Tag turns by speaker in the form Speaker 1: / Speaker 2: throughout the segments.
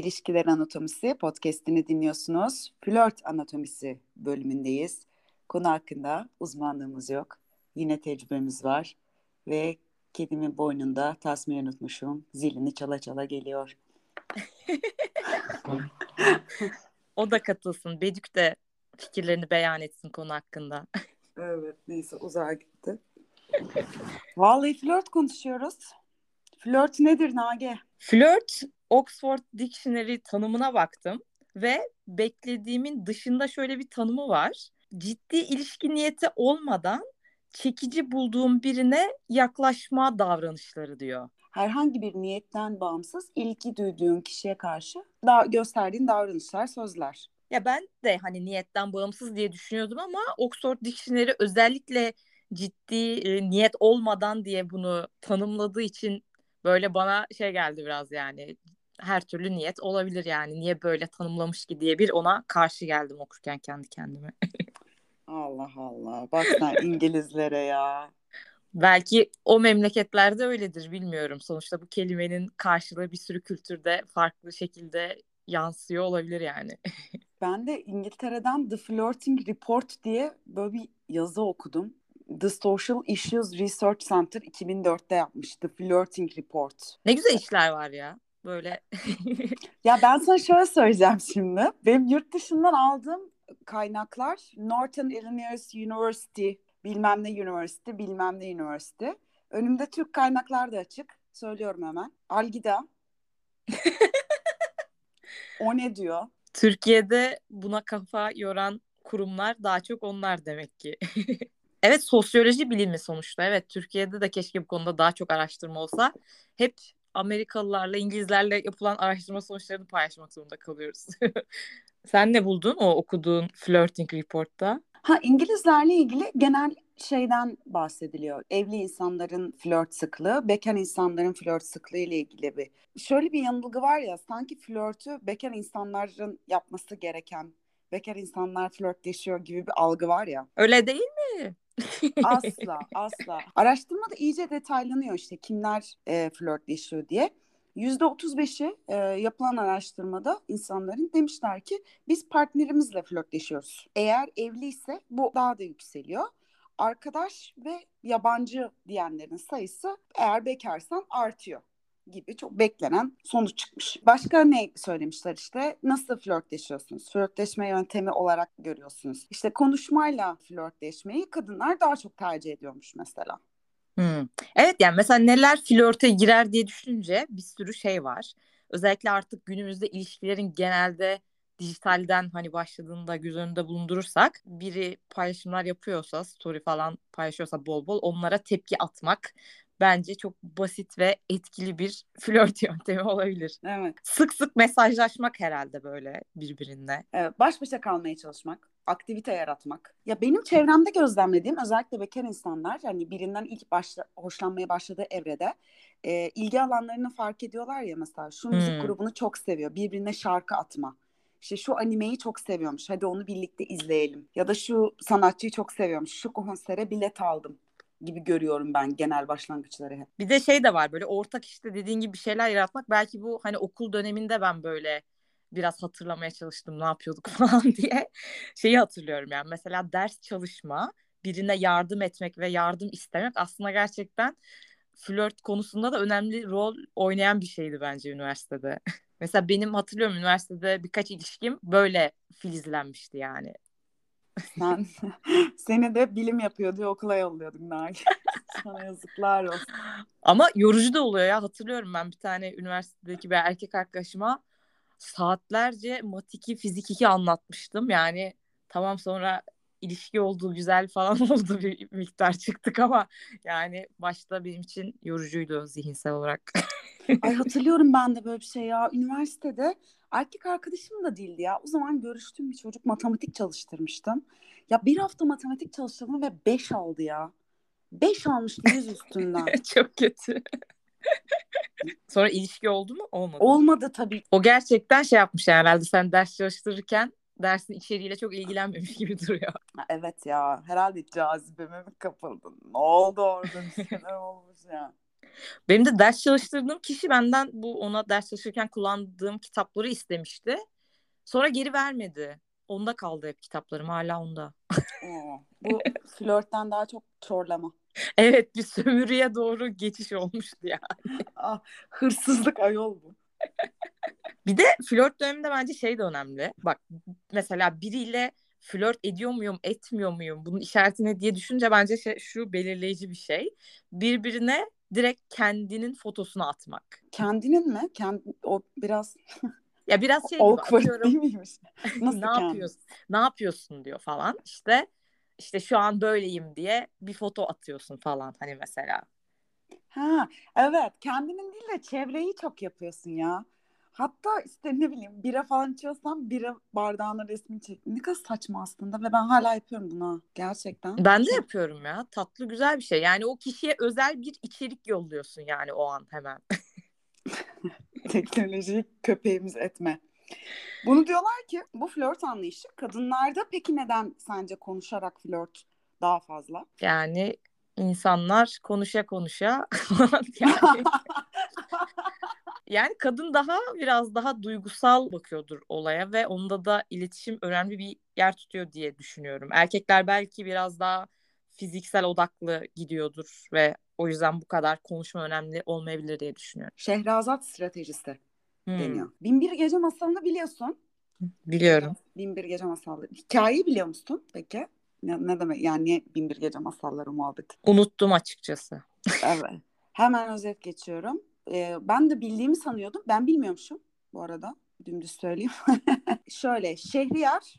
Speaker 1: İlişkiler Anatomisi podcast'ini dinliyorsunuz. Flört Anatomisi bölümündeyiz. Konu hakkında uzmanlığımız yok. Yine tecrübemiz var. Ve kedimin boynunda tasmayı unutmuşum. Zilini çala çala geliyor.
Speaker 2: o da katılsın. Bedük de fikirlerini beyan etsin konu hakkında.
Speaker 1: evet neyse uzağa gitti. Vallahi flört konuşuyoruz. Flört nedir Nage?
Speaker 2: Flört Oxford Dictionary tanımına baktım ve beklediğimin dışında şöyle bir tanımı var. Ciddi ilişki niyeti olmadan çekici bulduğum birine yaklaşma davranışları diyor.
Speaker 1: Herhangi bir niyetten bağımsız ilgi duyduğun kişiye karşı da gösterdiğin davranışlar, sözler.
Speaker 2: Ya ben de hani niyetten bağımsız diye düşünüyordum ama Oxford Dictionary özellikle ciddi e, niyet olmadan diye bunu tanımladığı için böyle bana şey geldi biraz yani her türlü niyet olabilir yani niye böyle tanımlamış ki diye bir ona karşı geldim okurken kendi kendime.
Speaker 1: Allah Allah bak sen İngilizlere ya.
Speaker 2: Belki o memleketlerde öyledir bilmiyorum. Sonuçta bu kelimenin karşılığı bir sürü kültürde farklı şekilde yansıyor olabilir yani.
Speaker 1: ben de İngiltere'den The Flirting Report diye böyle bir yazı okudum. The Social Issues Research Center 2004'te yapmış The Flirting Report.
Speaker 2: Ne güzel işler var ya böyle.
Speaker 1: ya ben sana şöyle söyleyeceğim şimdi. Benim yurt dışından aldığım kaynaklar Northern Illinois University, bilmem ne University, bilmem ne University. Önümde Türk kaynaklar da açık. Söylüyorum hemen. Algida. o ne diyor?
Speaker 2: Türkiye'de buna kafa yoran kurumlar daha çok onlar demek ki. evet sosyoloji bilimi sonuçta. Evet Türkiye'de de keşke bu konuda daha çok araştırma olsa. Hep Amerikalılarla, İngilizlerle yapılan araştırma sonuçlarını paylaşmak zorunda kalıyoruz. Sen ne buldun o okuduğun Flirting Report'ta?
Speaker 1: Ha İngilizlerle ilgili genel şeyden bahsediliyor. Evli insanların flört sıklığı, bekar insanların flört sıklığı ile ilgili bir. Şöyle bir yanılgı var ya sanki flörtü bekar insanların yapması gereken, bekar insanlar flörtleşiyor gibi bir algı var ya.
Speaker 2: Öyle değil mi?
Speaker 1: Asla asla. Araştırmada iyice detaylanıyor işte kimler e, flörtleşiyor diye. %35'i e, yapılan araştırmada insanların demişler ki biz partnerimizle flörtleşiyoruz. Eğer evliyse bu daha da yükseliyor. Arkadaş ve yabancı diyenlerin sayısı eğer bekarsan artıyor gibi çok beklenen sonuç çıkmış. Başka ne söylemişler işte nasıl flörtleşiyorsunuz? Flörtleşme yöntemi olarak görüyorsunuz. İşte konuşmayla flörtleşmeyi kadınlar daha çok tercih ediyormuş mesela.
Speaker 2: Hmm. Evet yani mesela neler flörte girer diye düşününce bir sürü şey var. Özellikle artık günümüzde ilişkilerin genelde dijitalden hani başladığında göz önünde bulundurursak biri paylaşımlar yapıyorsa story falan paylaşıyorsa bol bol onlara tepki atmak bence çok basit ve etkili bir flört yöntemi olabilir.
Speaker 1: Evet.
Speaker 2: Sık sık mesajlaşmak herhalde böyle birbirine.
Speaker 1: Evet, baş başa kalmaya çalışmak, aktivite yaratmak. Ya benim çevremde gözlemlediğim özellikle bekar insanlar hani birinden ilk başla, hoşlanmaya başladığı evrede e, ilgi alanlarını fark ediyorlar ya mesela şu müzik hmm. grubunu çok seviyor. Birbirine şarkı atma. İşte şu animeyi çok seviyormuş. Hadi onu birlikte izleyelim. Ya da şu sanatçıyı çok seviyormuş. Şu konsere bilet aldım gibi görüyorum ben genel başlangıçları hep.
Speaker 2: Bir de şey de var böyle ortak işte dediğin gibi bir şeyler yaratmak. Belki bu hani okul döneminde ben böyle biraz hatırlamaya çalıştım ne yapıyorduk falan diye. Şeyi hatırlıyorum yani mesela ders çalışma, birine yardım etmek ve yardım istemek aslında gerçekten flört konusunda da önemli rol oynayan bir şeydi bence üniversitede. mesela benim hatırlıyorum üniversitede birkaç ilişkim böyle filizlenmişti yani.
Speaker 1: Sen, seni de bilim yapıyor diye okula yolluyorduk Nagi. Sana yazıklar olsun.
Speaker 2: Ama yorucu da oluyor ya. Hatırlıyorum ben bir tane üniversitedeki bir erkek arkadaşıma saatlerce mat 2, fizik 2 anlatmıştım. Yani tamam sonra ilişki oldu, güzel falan oldu bir miktar çıktık ama yani başta benim için yorucuydu zihinsel olarak.
Speaker 1: Ay hatırlıyorum ben de böyle bir şey ya. Üniversitede erkek arkadaşım da değildi ya. O zaman görüştüğüm bir çocuk matematik çalıştırmıştım. Ya bir hafta matematik çalıştırdım ve beş aldı ya. Beş almıştı yüz üstünden.
Speaker 2: Çok kötü. Sonra ilişki oldu mu? Olmadı.
Speaker 1: Olmadı tabii.
Speaker 2: O gerçekten şey yapmış herhalde sen ders çalıştırırken dersin içeriğiyle çok ilgilenmemiş gibi duruyor.
Speaker 1: Evet ya herhalde cazibeme mi kapıldın? Ne oldu orada bir şeyler olmuş ya.
Speaker 2: Benim de ders çalıştırdığım kişi benden bu ona ders çalışırken kullandığım kitapları istemişti. Sonra geri vermedi. Onda kaldı hep kitaplarım hala onda.
Speaker 1: Oo, bu flörtten daha çok çorlama.
Speaker 2: Evet bir sömürüye doğru geçiş olmuştu yani.
Speaker 1: Ah, hırsızlık ayol bu.
Speaker 2: Bir de flört döneminde bence şey de önemli. Bak mesela biriyle flört ediyor muyum, etmiyor muyum? Bunun işareti ne diye düşünce bence şey, şu belirleyici bir şey. Birbirine direkt kendinin fotosunu atmak.
Speaker 1: Kendinin mi? Kendi, o biraz
Speaker 2: Ya biraz şey gibi
Speaker 1: awkward
Speaker 2: atıyorum.
Speaker 1: değil miymiş? Nasıl
Speaker 2: ne yapıyorsun? Ne yapıyorsun diyor falan. İşte işte şu an böyleyim diye bir foto atıyorsun falan hani mesela.
Speaker 1: Ha, evet. Kendinin değil de çevreyi çok yapıyorsun ya. Hatta işte ne bileyim bira falan içiyorsan bira bardağına resmini çek. Ne kadar saçma aslında ve ben hala yapıyorum bunu. Gerçekten.
Speaker 2: Ben de yapıyorum ya. Tatlı güzel bir şey. Yani o kişiye özel bir içerik yolluyorsun yani o an hemen.
Speaker 1: teknolojiyi köpeğimiz etme. Bunu diyorlar ki bu flört anlayışı kadınlarda peki neden sence konuşarak flört daha fazla?
Speaker 2: Yani insanlar konuşa konuşa yani, yani kadın daha biraz daha duygusal bakıyordur olaya ve onda da iletişim önemli bir yer tutuyor diye düşünüyorum. Erkekler belki biraz daha fiziksel odaklı gidiyordur ve o yüzden bu kadar konuşma önemli olmayabilir diye düşünüyorum.
Speaker 1: Şehrazat stratejisi
Speaker 2: Hmm,
Speaker 1: deniyor. Binbir Gece Masalı'nı biliyorsun.
Speaker 2: biliyorum.
Speaker 1: Binbir Gece Masalları. Hikayeyi biliyor musun peki? Ne, ne demek yani niye Binbir Gece Masalları muhabbeti?
Speaker 2: Unuttum açıkçası.
Speaker 1: Evet. Hemen özet geçiyorum. Ee, ben de bildiğimi sanıyordum. Ben bilmiyormuşum bu arada. Dümdüz söyleyeyim. Şöyle Şehriyar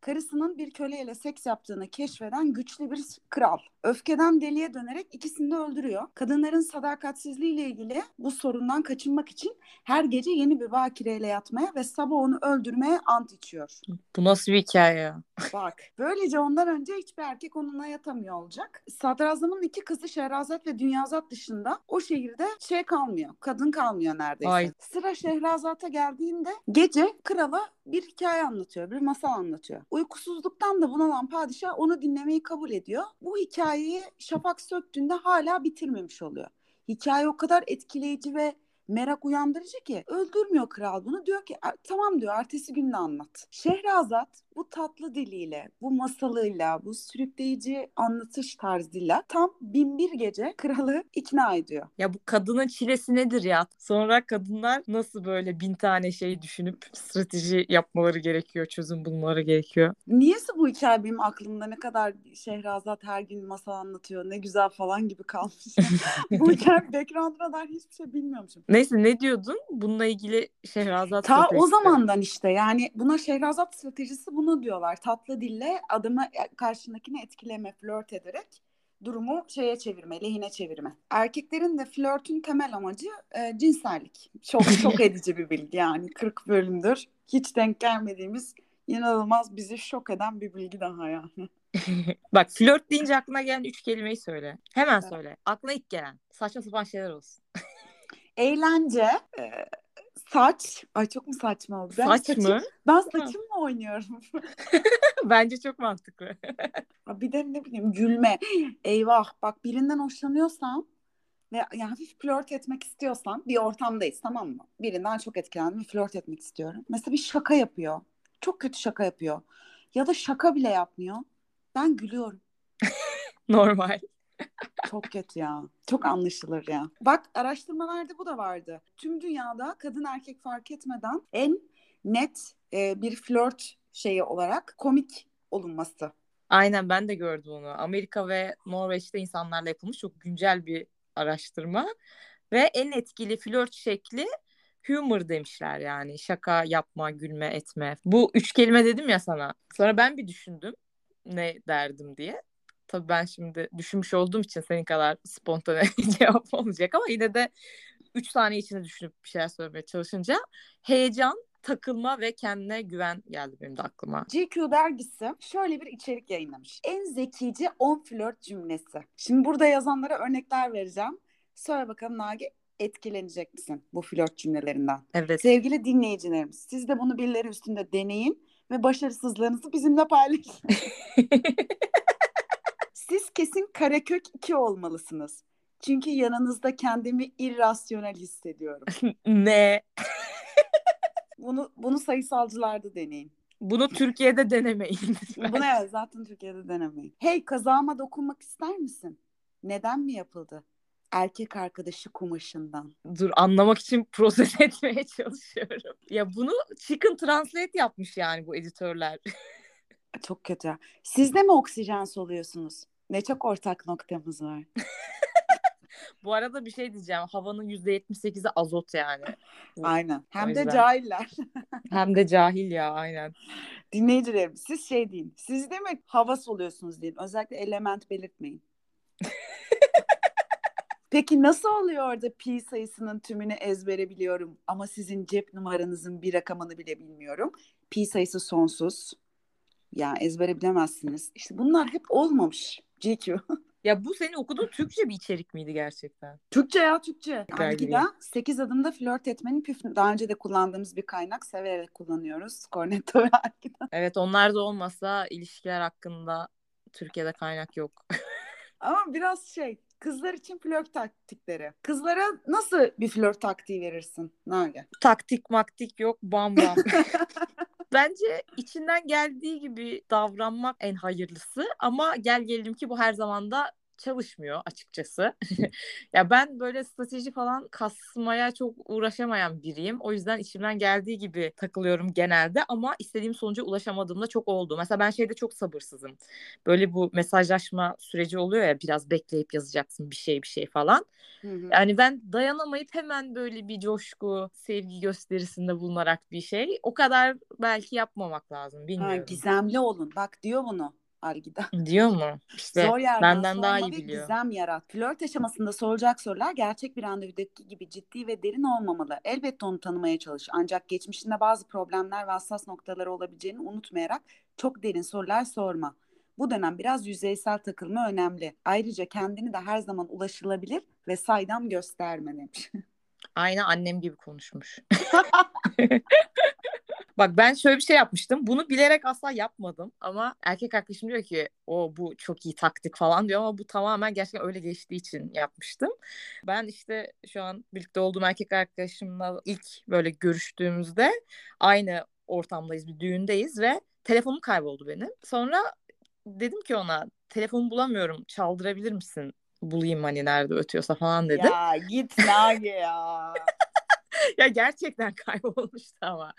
Speaker 1: karısının bir köleyle seks yaptığını keşfeden güçlü bir kral. Öfkeden deliye dönerek ikisini de öldürüyor. Kadınların sadakatsizliğiyle ilgili bu sorundan kaçınmak için her gece yeni bir bakireyle yatmaya ve sabah onu öldürmeye ant içiyor.
Speaker 2: Bu nasıl bir hikaye?
Speaker 1: Bak böylece ondan önce hiçbir erkek onunla yatamıyor olacak. Sadrazamın iki kızı Şehrazat ve Dünyazat dışında o şehirde şey kalmıyor. Kadın kalmıyor neredeyse.
Speaker 2: Ay.
Speaker 1: Sıra Şehrazat'a geldiğinde gece krala bir hikaye anlatıyor. Bir masal anlatıyor. Uykusuzluktan da bunalan padişah onu dinlemeyi kabul ediyor. Bu hikayeyi şafak söktüğünde hala bitirmemiş oluyor. Hikaye o kadar etkileyici ve merak uyandırıcı ki öldürmüyor kral bunu diyor ki "A- tamam diyor ertesi gün de anlat. Şehrazat bu tatlı diliyle, bu masalıyla, bu sürükleyici anlatış tarzıyla tam binbir gece kralı ikna ediyor.
Speaker 2: Ya bu kadının çilesi nedir ya? Sonra kadınlar nasıl böyle bin tane şey düşünüp strateji yapmaları gerekiyor, çözüm bulmaları gerekiyor.
Speaker 1: Niyeyse bu hikaye benim aklımda ne kadar Şehrazat her gün masal anlatıyor ne güzel falan gibi kalmış. bu hikaye background'una dair hiçbir şey bilmiyormuşum.
Speaker 2: Neyse ne diyordun? Bununla ilgili Şehrazat
Speaker 1: Ta o zamandan işte yani buna Şehrazat stratejisi bunu diyorlar. Tatlı dille adamı e, karşındakini etkileme, flört ederek durumu şeye çevirme, lehine çevirme. Erkeklerin de flörtün temel amacı e, cinsellik. Çok şok edici bir bilgi yani 40 bölümdür. Hiç denk gelmediğimiz inanılmaz bizi şok eden bir bilgi daha yani.
Speaker 2: Bak flört deyince aklına gelen üç kelimeyi söyle. Hemen
Speaker 1: Evet.
Speaker 2: söyle. Aklına ilk gelen. Saçma sapan şeyler olsun.
Speaker 1: Eğlence, e, saç. Ay çok mu saçma oldu? Ben
Speaker 2: Saç
Speaker 1: saçım-
Speaker 2: mı?
Speaker 1: Ben saçımla oynuyorum.
Speaker 2: Bence çok mantıklı.
Speaker 1: Bir de ne bileyim gülme. Eyvah bak birinden hoşlanıyorsam ve yani hafif flört etmek istiyorsan bir ortamdayız tamam mı? Birinden çok etkilendim ve flört etmek istiyorum. Mesela bir şaka yapıyor. Çok kötü şaka yapıyor. Ya da şaka bile yapmıyor. Ben gülüyorum.
Speaker 2: Normal.
Speaker 1: Çok kötü ya. Çok anlaşılır ya. Bak araştırmalarda bu da vardı. Tüm dünyada kadın erkek fark etmeden en net e, bir flört şeyi olarak komik olunması.
Speaker 2: Aynen ben de gördüm onu. Amerika ve Norveç'te insanlarla yapılmış çok güncel bir araştırma. Ve en etkili flört şekli humor demişler yani. Şaka yapma, gülme, etme. Bu üç kelime dedim ya sana. Sonra ben bir düşündüm ne derdim diye. Tabii ben şimdi düşünmüş olduğum için senin kadar spontane cevap olmayacak ama yine de 3 saniye içinde düşünüp bir şeyler söylemeye çalışınca heyecan, takılma ve kendine güven geldi benim de aklıma.
Speaker 1: GQ dergisi şöyle bir içerik yayınlamış. En zekice 10 flört cümlesi. Şimdi burada yazanlara örnekler vereceğim. Söyle bakalım Nagi etkilenecek misin bu flört cümlelerinden?
Speaker 2: Evet.
Speaker 1: Sevgili dinleyicilerimiz siz de bunu birileri üstünde deneyin ve başarısızlığınızı bizimle paylaşın. Siz kesin karekök 2 olmalısınız. Çünkü yanınızda kendimi irrasyonel hissediyorum.
Speaker 2: ne?
Speaker 1: Bunu bunu sayısalcılarda deneyin.
Speaker 2: Bunu Türkiye'de denemeyin.
Speaker 1: Bunu evet zaten Türkiye'de denemeyin. Hey kazağıma dokunmak ister misin? Neden mi yapıldı? Erkek arkadaşı kumaşından.
Speaker 2: Dur anlamak için proses etmeye çalışıyorum. Ya bunu Chicken Translate yapmış yani bu editörler.
Speaker 1: Çok kötü. Siz de mi oksijen soluyorsunuz? Ne çok ortak noktamız var.
Speaker 2: Bu arada bir şey diyeceğim. Havanın %78'i azot yani.
Speaker 1: Aynen. Hem de cahiller.
Speaker 2: Hem de cahil ya aynen.
Speaker 1: Dinleyicilerim siz şey deyin. Siz de mi hava soluyorsunuz deyin. Özellikle element belirtmeyin. Peki nasıl oluyor orada pi sayısının tümünü ezbere biliyorum ama sizin cep numaranızın bir rakamını bile bilmiyorum. Pi sayısı sonsuz. Ya ezbere bilemezsiniz. İşte bunlar hep olmamış. GQ.
Speaker 2: Ya bu senin okuduğun Türkçe bir içerik miydi gerçekten?
Speaker 1: Türkçe ya Türkçe. Algida 8 adımda flört etmenin püfünü. Daha önce de kullandığımız bir kaynak. Severek kullanıyoruz. Cornetto ve Algida.
Speaker 2: Evet onlar da olmasa ilişkiler hakkında Türkiye'de kaynak yok.
Speaker 1: Ama biraz şey kızlar için flört taktikleri. Kızlara nasıl bir flört taktiği verirsin Nage?
Speaker 2: Taktik maktik yok bam bam. Bence içinden geldiği gibi davranmak en hayırlısı ama gel gelelim ki bu her zaman da çalışmıyor açıkçası. ya ben böyle strateji falan kasmaya çok uğraşamayan biriyim. O yüzden içimden geldiği gibi takılıyorum genelde ama istediğim sonuca ulaşamadığımda çok oldu. Mesela ben şeyde çok sabırsızım. Böyle bu mesajlaşma süreci oluyor ya biraz bekleyip yazacaksın bir şey bir şey falan.
Speaker 1: Hı hı.
Speaker 2: Yani ben dayanamayıp hemen böyle bir coşku, sevgi gösterisinde bulunarak bir şey. O kadar belki yapmamak lazım
Speaker 1: Ha,
Speaker 2: bilmiyorum.
Speaker 1: gizemli olun. Bak diyor bunu Algida.
Speaker 2: Diyor mu? İşte
Speaker 1: Zor
Speaker 2: benden daha iyi biliyor.
Speaker 1: gizem yarat. Flört aşamasında soracak sorular gerçek bir randevudaki gibi ciddi ve derin olmamalı. Elbette onu tanımaya çalış. Ancak geçmişinde bazı problemler ve hassas noktaları olabileceğini unutmayarak çok derin sorular sorma. Bu dönem biraz yüzeysel takılma önemli. Ayrıca kendini de her zaman ulaşılabilir ve saydam gösterme demiş.
Speaker 2: Aynı annem gibi konuşmuş. Bak ben şöyle bir şey yapmıştım. Bunu bilerek asla yapmadım ama erkek arkadaşım diyor ki o bu çok iyi taktik falan diyor ama bu tamamen gerçekten öyle geçtiği için yapmıştım. Ben işte şu an birlikte olduğum erkek arkadaşımla ilk böyle görüştüğümüzde aynı ortamdayız bir düğündeyiz ve telefonum kayboldu benim. Sonra dedim ki ona telefonu bulamıyorum çaldırabilir misin? Bulayım hani nerede ötüyorsa falan dedim.
Speaker 1: ya git Nage ya.
Speaker 2: ya gerçekten kaybolmuştu ama.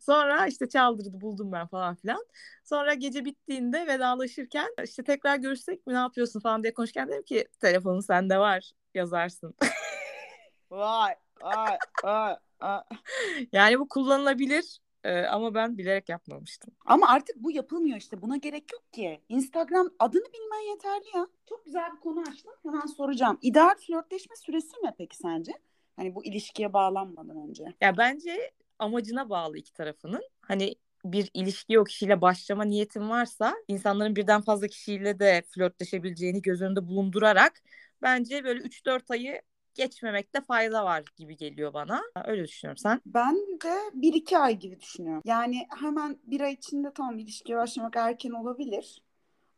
Speaker 2: Sonra işte çaldırdı buldum ben falan filan. Sonra gece bittiğinde vedalaşırken işte tekrar görüşsek mi ne yapıyorsun falan diye konuşurken dedim ki telefonun sende var yazarsın.
Speaker 1: Vay vay vay.
Speaker 2: yani bu kullanılabilir e, ama ben bilerek yapmamıştım.
Speaker 1: Ama artık bu yapılmıyor işte. Buna gerek yok ki. Instagram adını bilmen yeterli ya. Çok güzel bir konu açtın. Hemen soracağım. İdeal flörtleşme süresi ne peki sence? Hani bu ilişkiye bağlanmadan önce.
Speaker 2: Ya bence amacına bağlı iki tarafının. Hani bir ilişkiye o kişiyle başlama niyetin varsa insanların birden fazla kişiyle de flörtleşebileceğini göz önünde bulundurarak bence böyle 3-4 ayı geçmemekte fayda var gibi geliyor bana. Öyle düşünüyorum sen.
Speaker 1: Ben de bir iki ay gibi düşünüyorum. Yani hemen bir ay içinde tam ilişkiye başlamak erken olabilir.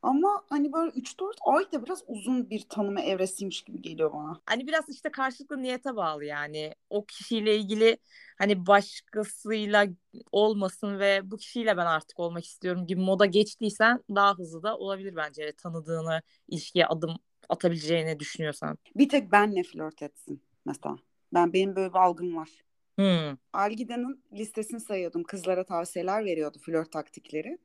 Speaker 1: Ama hani böyle 3-4 ay da biraz uzun bir tanıma evresiymiş gibi geliyor bana.
Speaker 2: Hani biraz işte karşılıklı niyete bağlı yani. O kişiyle ilgili hani başkasıyla olmasın ve bu kişiyle ben artık olmak istiyorum gibi moda geçtiysen daha hızlı da olabilir bence. Tanıdığını ilişkiye adım atabileceğini düşünüyorsan.
Speaker 1: Bir tek benle flört etsin mesela. Ben benim böyle bir algım var.
Speaker 2: Hmm.
Speaker 1: Algida'nın listesini sayıyordum. Kızlara tavsiyeler veriyordu flört taktikleri.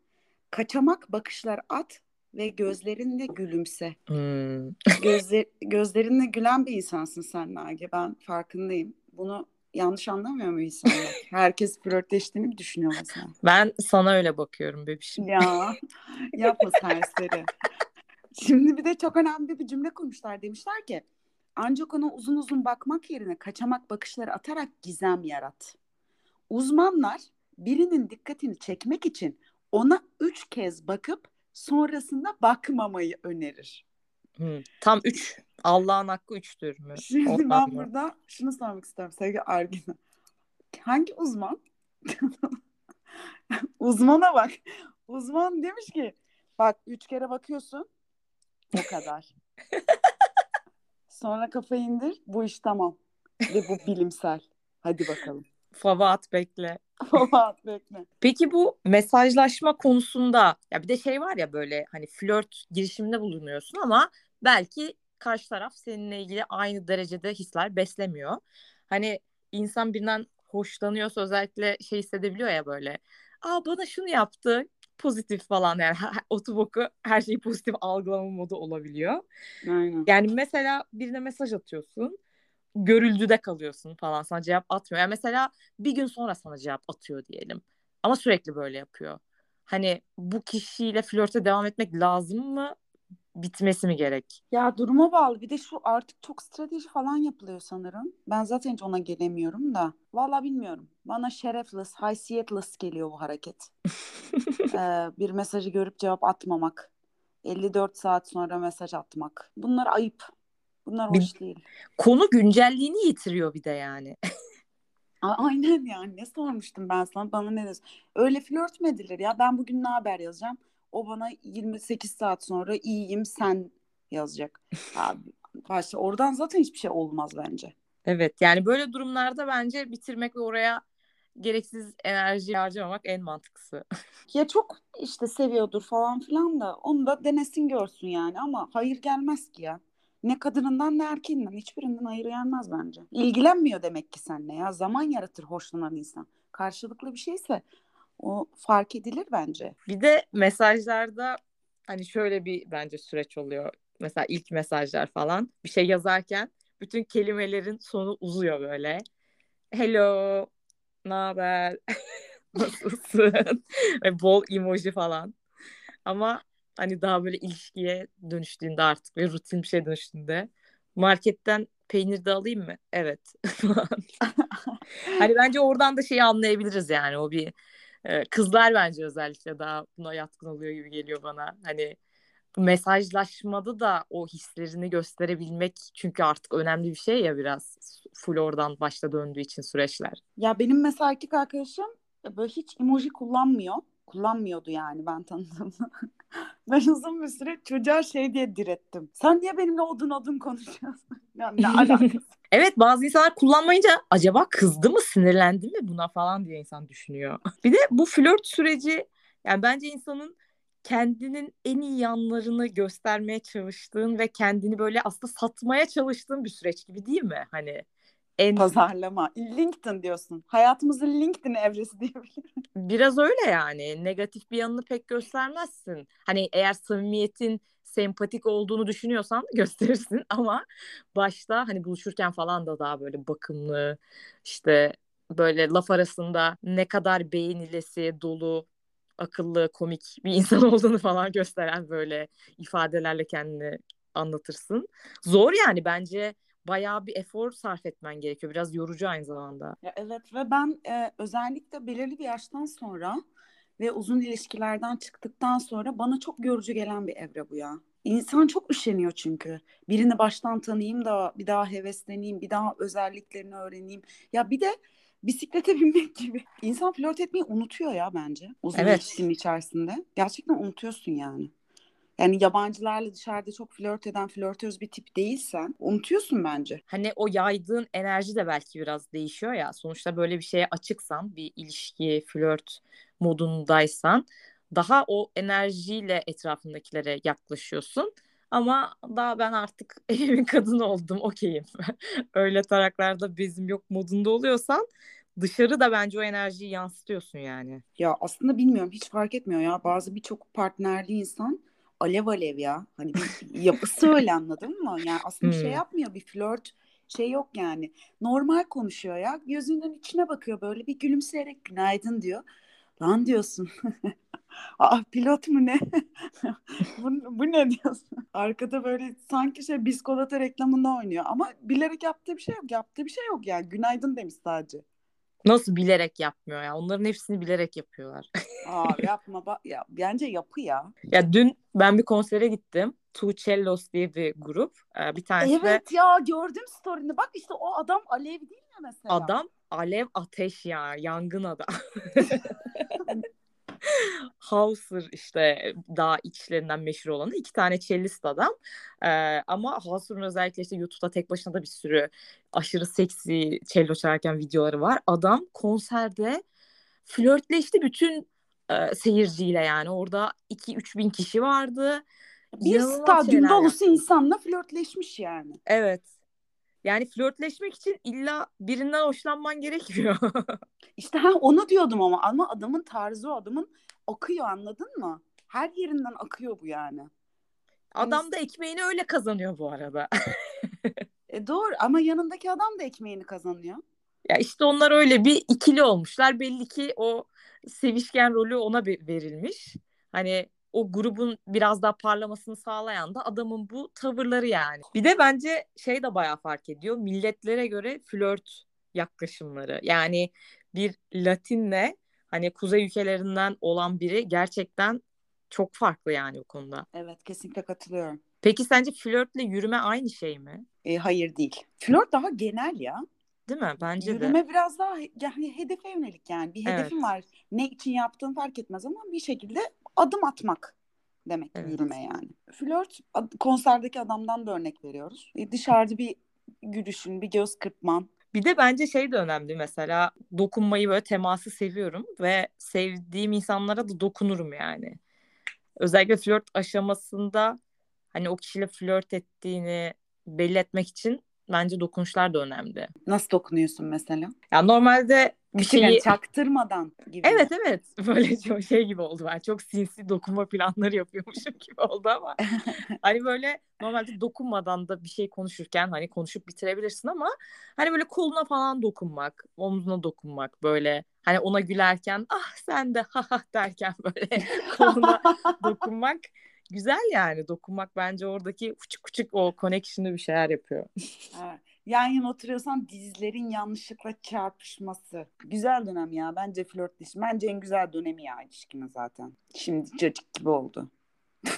Speaker 1: Kaçamak bakışlar at ve gözlerinle gülümse.
Speaker 2: Hmm.
Speaker 1: Gözler, gözlerinle gülen bir insansın sen Nage. Ben farkındayım. Bunu yanlış anlamıyor mu insanlar? Herkes flörtleştiğini mi düşünüyor mesela?
Speaker 2: Ben sana öyle bakıyorum bebişim.
Speaker 1: Ya yapma serseri. Şimdi bir de çok önemli bir cümle kurmuşlar. Demişler ki ancak ona uzun uzun bakmak yerine kaçamak bakışları atarak gizem yarat. Uzmanlar birinin dikkatini çekmek için ona üç kez bakıp sonrasında bakmamayı önerir.
Speaker 2: Hmm. Tam üç. Allah'ın hakkı üçtür mü?
Speaker 1: Şimdi
Speaker 2: Ondan
Speaker 1: ben
Speaker 2: mı?
Speaker 1: burada şunu sormak istiyorum sevgili Argina. Hangi uzman? Uzmana bak. Uzman demiş ki bak üç kere bakıyorsun o kadar. Sonra kafayı indir. Bu iş tamam. Ve bu bilimsel. Hadi bakalım. Fava at bekle.
Speaker 2: Peki bu mesajlaşma konusunda ya bir de şey var ya böyle hani flört girişiminde bulunuyorsun ama belki karşı taraf seninle ilgili aynı derecede hisler beslemiyor. Hani insan birinden hoşlanıyorsa özellikle şey hissedebiliyor ya böyle. Aa bana şunu yaptı pozitif falan yani otoboku her şeyi pozitif algılama modu olabiliyor.
Speaker 1: Aynen.
Speaker 2: Yani mesela birine mesaj atıyorsun görüldüde kalıyorsun falan sana cevap atmıyor. Yani mesela bir gün sonra sana cevap atıyor diyelim. Ama sürekli böyle yapıyor. Hani bu kişiyle flörte devam etmek lazım mı? Bitmesi mi gerek?
Speaker 1: Ya duruma bağlı. Bir de şu artık çok strateji falan yapılıyor sanırım. Ben zaten hiç ona gelemiyorum da. Vallahi bilmiyorum. Bana şerefless, haysiyetless geliyor bu hareket. ee, bir mesajı görüp cevap atmamak. 54 saat sonra mesaj atmak. Bunlar ayıp. Bunlar hoş
Speaker 2: Bir-
Speaker 1: değil.
Speaker 2: Konu güncelliğini yitiriyor bir de yani.
Speaker 1: A- Aynen yani ne sormuştum ben sana bana ne diyorsun? Öyle flört mü edilir ya ben bugün ne haber yazacağım o bana 28 saat sonra iyiyim sen yazacak. Abi, başta oradan zaten hiçbir şey olmaz bence.
Speaker 2: Evet yani böyle durumlarda bence bitirmek ve oraya gereksiz enerji harcamamak en mantıklısı.
Speaker 1: Ya çok işte seviyordur falan filan da onu da denesin görsün yani ama hayır gelmez ki ya. Ne kadınından ne erkeğinden hiçbirinden hayır gelmez bence. İlgilenmiyor demek ki seninle ya zaman yaratır hoşlanan insan. Karşılıklı bir şeyse o fark edilir bence.
Speaker 2: Bir de mesajlarda hani şöyle bir bence süreç oluyor. Mesela ilk mesajlar falan bir şey yazarken bütün kelimelerin sonu uzuyor böyle. Hello, ne haber? Nasılsın? Bol emoji falan. Ama hani daha böyle ilişkiye dönüştüğünde artık ve rutin bir şey dönüştüğünde marketten peynir de alayım mı? Evet. hani bence oradan da şeyi anlayabiliriz yani o bir e, kızlar bence özellikle daha buna yatkın oluyor gibi geliyor bana. Hani mesajlaşmada da o hislerini gösterebilmek çünkü artık önemli bir şey ya biraz full oradan başta döndüğü için süreçler.
Speaker 1: Ya benim mesela erkek arkadaşım e, böyle hiç emoji kullanmıyor. Kullanmıyordu yani ben tanıdığımda. ben uzun bir süre çocuğa şey diye direttim. Sen niye benimle odun odun konuşuyorsun? Ya ne alakası?
Speaker 2: Evet bazı insanlar kullanmayınca acaba kızdı mı sinirlendi mi buna falan diye insan düşünüyor. Bir de bu flört süreci yani bence insanın kendinin en iyi yanlarını göstermeye çalıştığın ve kendini böyle aslında satmaya çalıştığın bir süreç gibi değil mi? Hani en
Speaker 1: Pazarlama. LinkedIn diyorsun. Hayatımızın LinkedIn evresi diyebilirim.
Speaker 2: biraz öyle yani negatif bir yanını pek göstermezsin. Hani eğer samimiyetin sempatik olduğunu düşünüyorsan gösterirsin ama başta hani buluşurken falan da daha böyle bakımlı işte böyle laf arasında ne kadar beğenilesi dolu akıllı komik bir insan olduğunu falan gösteren böyle ifadelerle kendini anlatırsın. Zor yani bence bayağı bir efor sarf etmen gerekiyor. Biraz yorucu aynı zamanda.
Speaker 1: Ya evet ve ben e, özellikle belirli bir yaştan sonra ve uzun ilişkilerden çıktıktan sonra bana çok yorucu gelen bir evre bu ya. İnsan çok üşeniyor çünkü. Birini baştan tanıyayım da bir daha hevesleneyim, bir daha özelliklerini öğreneyim. Ya bir de bisiklete binmek gibi. İnsan flört etmeyi unutuyor ya bence uzun
Speaker 2: Evet.
Speaker 1: ilişkinin içerisinde. Gerçekten unutuyorsun yani. Yani yabancılarla dışarıda çok flört eden flörtöz bir tip değilsen unutuyorsun bence.
Speaker 2: Hani o yaydığın enerji de belki biraz değişiyor ya. Sonuçta böyle bir şeye açıksan, bir ilişki, flört modundaysan daha o enerjiyle etrafındakilere yaklaşıyorsun. Ama daha ben artık evimin kadını oldum, okeyim. Öyle taraklarda bezim yok modunda oluyorsan dışarı da bence o enerjiyi yansıtıyorsun yani.
Speaker 1: Ya aslında bilmiyorum hiç fark etmiyor ya. Bazı birçok partnerli insan alev alev ya. Hani bir yapısı öyle anladın mı? Yani aslında şey
Speaker 2: Hmm.
Speaker 1: yapmıyor. Bir flört şey yok yani. Normal konuşuyor ya. Gözünün içine bakıyor böyle bir gülümseyerek günaydın diyor. Lan diyorsun. Aa pilot mu ne? bu, bu ne diyorsun? Arkada böyle sanki şey biskolata reklamında oynuyor. Ama bilerek yaptığı bir şey yok. Yaptığı bir şey yok yani. Günaydın demiş sadece.
Speaker 2: Nasıl bilerek yapmıyor ya? Onların hepsini bilerek yapıyorlar.
Speaker 1: Aa yapma bak ya bence yapı ya.
Speaker 2: Ya dün ben bir konsere gittim. Two Cellos diye bir grup. Ee, Bir tanesi de
Speaker 1: Evet ya gördüm story'ini. Bak işte o adam Alev değil mi mesela?
Speaker 2: adam alev ateş ya. Yangın adam. Hauser işte daha içlerinden meşhur olanı iki tane cellist adam. Ee, ama Hauser'ın özellikle işte YouTube'da tek başına da bir sürü aşırı seksi cello çalarken videoları var. Adam konserde flörtleşti bütün e, seyirciyle yani. Orada 2-3 bin kişi vardı.
Speaker 1: Bir
Speaker 2: İnanılmaz
Speaker 1: stadyum dolusu insanla flörtleşmiş yani.
Speaker 2: Evet. Yani flörtleşmek için illa birinden hoşlanman gerekmiyor.
Speaker 1: İşte ha onu diyordum ama ama adamın tarzı o adamın akıyor anladın mı? Her yerinden akıyor bu yani.
Speaker 2: Adam da ekmeğini öyle kazanıyor bu arada.
Speaker 1: E doğru ama yanındaki adam da ekmeğini kazanıyor.
Speaker 2: Ya işte onlar öyle bir ikili olmuşlar. Belli ki o sevişken rolü ona verilmiş. Hani o grubun biraz daha parlamasını sağlayan da adamın bu tavırları yani. Bir de bence şey de bayağı fark ediyor. Milletlere göre flört yaklaşımları. Yani bir Latinle hani kuzey ülkelerinden olan biri gerçekten çok farklı yani bu konuda.
Speaker 1: Evet kesinlikle katılıyorum.
Speaker 2: Peki sence flörtle yürüme aynı şey mi?
Speaker 1: E, hayır değil. Flört daha genel ya.
Speaker 2: Değil mi? Bence de.
Speaker 1: Yürüme biraz daha yani hedefe yönelik yani. Bir
Speaker 2: Evet.
Speaker 1: hedefin var. Ne için yaptığın fark etmez ama bir şekilde adım atmak demek
Speaker 2: Evet.
Speaker 1: yürüme yani. Flört konserdeki adamdan da örnek veriyoruz. E, dışarıda bir gülüşün, bir göz kırpman.
Speaker 2: Bir de bence şey de önemli mesela dokunmayı böyle teması seviyorum ve sevdiğim insanlara da dokunurum yani. Özellikle flört aşamasında hani o kişiyle flört ettiğini belli etmek için bence dokunuşlar da önemli.
Speaker 1: Nasıl dokunuyorsun mesela?
Speaker 2: Ya normalde bir
Speaker 1: Küçük yani
Speaker 2: şeyi
Speaker 1: çaktırmadan gibi.
Speaker 2: Evet evet böyle çok şey gibi oldu ben çok sinsi dokunma planları yapıyormuşum gibi oldu ama hani böyle normalde dokunmadan da bir şey konuşurken hani konuşup bitirebilirsin ama hani böyle koluna falan dokunmak omzuna dokunmak böyle hani ona gülerken ah sen de ha ha derken böyle koluna dokunmak güzel yani dokunmak bence oradaki küçük küçük o connection'ı bir şeyler yapıyor.
Speaker 1: Evet. Yan yana oturuyorsan dizlerin yanlışlıkla çarpışması. Güzel dönem ya. Bence flörtleşme. Bence en güzel dönemi ya ilişkinin zaten. Şimdi cacık gibi oldu.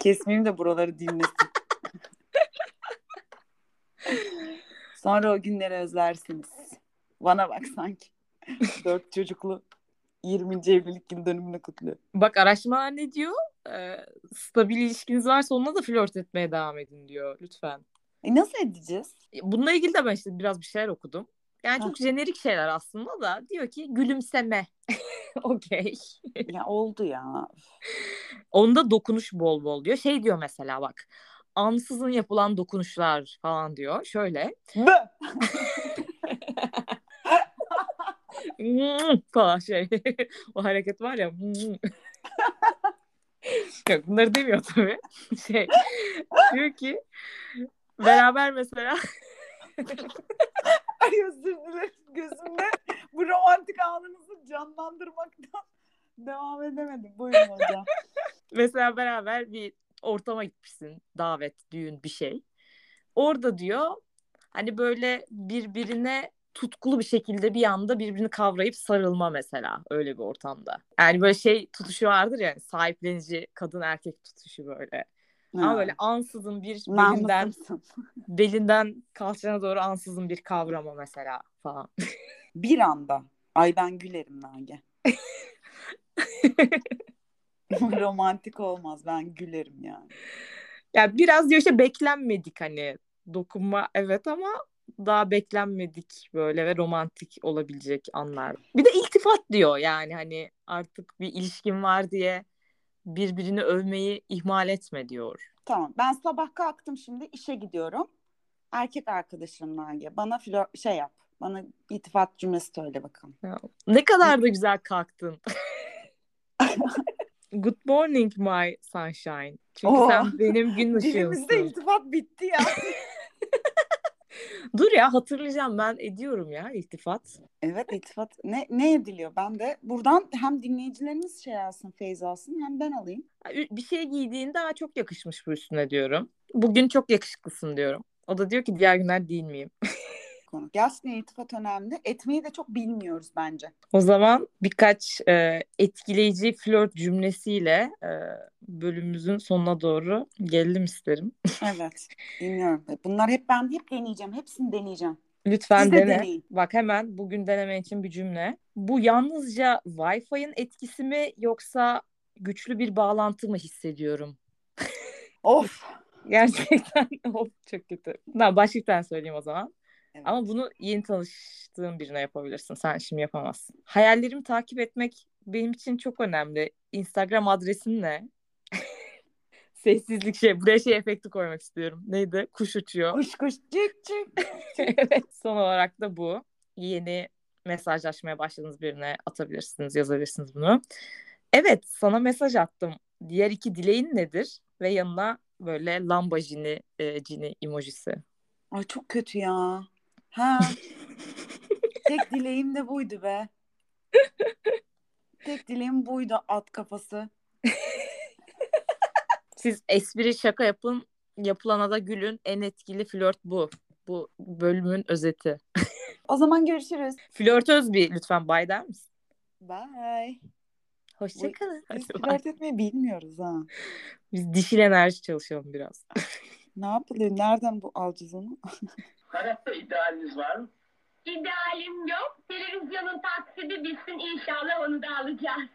Speaker 1: Kesmeyeyim de buraları dinlesin. Sonra o günleri özlersiniz. Bana bak sanki. Dört çocuklu 20. evlilik yıl dönümünü kutluyor.
Speaker 2: Bak araştırmalar ne diyor? Ee, stabil ilişkiniz varsa onunla da flört etmeye devam edin diyor lütfen.
Speaker 1: E nasıl edeceğiz?
Speaker 2: Bununla ilgili de ben işte biraz bir şeyler okudum. Yani çok jenerik şeyler aslında da diyor ki gülümseme. Okey.
Speaker 1: Ya oldu ya.
Speaker 2: Onda dokunuş bol bol diyor. Şey diyor mesela bak. Ansızın yapılan dokunuşlar falan diyor. Şöyle. Falan şey. o hareket var ya. Yok bunları demiyor tabii. Şey diyor ki beraber mesela
Speaker 1: Ay özür dilerim gözümde bu romantik anınızı canlandırmaktan devam edemedim. Buyurun hocam.
Speaker 2: mesela beraber bir ortama gitmişsin. Davet, düğün bir şey. Orada diyor hani böyle birbirine tutkulu bir şekilde bir anda birbirini kavrayıp sarılma mesela öyle bir ortamda. Yani böyle şey tutuşu vardır yani sahiplenici kadın erkek tutuşu böyle. Ama böyle ansızın bir belinden belinden kalçana doğru ansızın bir kavrama mesela falan.
Speaker 1: Bir anda. Ay ben gülerim Nage. Romantik olmaz. Ben gülerim yani.
Speaker 2: Yani biraz diyor işte beklenmedik hani dokunma evet ama daha beklenmedik böyle ve romantik olabilecek anlar. Bir de iltifat diyor yani hani artık bir ilişkin var diye birbirini övmeyi ihmal etme diyor.
Speaker 1: Tamam. Ben sabah kalktım şimdi işe gidiyorum. Erkek arkadaşım Nage. Bana flör şey yap. Bana iltifat cümlesi söyle bakalım.
Speaker 2: Ne kadar da güzel kalktın. Good morning my sunshine. Çünkü
Speaker 1: Oo.
Speaker 2: sen benim gün
Speaker 1: Dilimizde
Speaker 2: ışığımsın.
Speaker 1: iltifat bitti ya.
Speaker 2: Dur ya hatırlayacağım ben ediyorum ya iltifat.
Speaker 1: Evet iltifat ne, ne ediliyor? Ben de buradan hem dinleyicilerimiz şey alsın, feyz alsın hem ben alayım.
Speaker 2: Bir şey giydiğin daha çok yakışmış bu üstüne diyorum. Bugün çok yakışıklısın diyorum. O da diyor ki diğer günler değil miyim?
Speaker 1: Konu. Gerçekten iltifat önemli. Etmeyi de çok bilmiyoruz bence.
Speaker 2: O zaman birkaç e, etkileyici flört cümlesiyle e, bölümümüzün sonuna doğru gelelim isterim.
Speaker 1: Evet dinliyorum. Bunlar hep ben hep deneyeceğim. Hepsini deneyeceğim.
Speaker 2: Lütfen
Speaker 1: Siz de
Speaker 2: dene.
Speaker 1: deneyin.
Speaker 2: Bak hemen bugün deneme için bir cümle. Bu yalnızca Wi-Fi'nin etkisi mi yoksa güçlü bir bağlantı mı hissediyorum?
Speaker 1: Of.
Speaker 2: Gerçekten of çok kötü. Tamam tane söyleyeyim o zaman.
Speaker 1: Evet.
Speaker 2: Ama bunu yeni tanıştığın birine yapabilirsin. Sen şimdi yapamazsın. Hayallerimi takip etmek benim için çok önemli. Instagram adresin ne? Sessizlik şey. Buraya şey efekti koymak istiyorum. Neydi? Kuş uçuyor.
Speaker 1: Kuş kuş cik cik.
Speaker 2: evet. Son olarak da bu. Yeni mesajlaşmaya başladığınız birine atabilirsiniz, yazabilirsiniz bunu. Evet, sana mesaj attım. Diğer iki dileğin nedir? Ve yanına böyle lambajini e, cini emojisi.
Speaker 1: Ay çok kötü ya. Ha. Tek dileğim de buydu be. Tek dileğim buydu at kafası.
Speaker 2: Siz espri şaka yapın, yapılana da gülün. En etkili flört bu. Bu bölümün özeti.
Speaker 1: O zaman görüşürüz.
Speaker 2: Flörtöz bir lütfen bay der misin?
Speaker 1: Bye.
Speaker 2: Hoşçakalın.
Speaker 1: Biz flört etmeyi bilmiyoruz ha.
Speaker 2: Biz dişil enerji çalışalım biraz.
Speaker 1: Ne yapılıyor? Nereden bu alacağız onu?
Speaker 3: Hayatta idealiniz var mı?
Speaker 4: İdealim yok. Televizyonun taksidi bitsin inşallah onu da alacağız.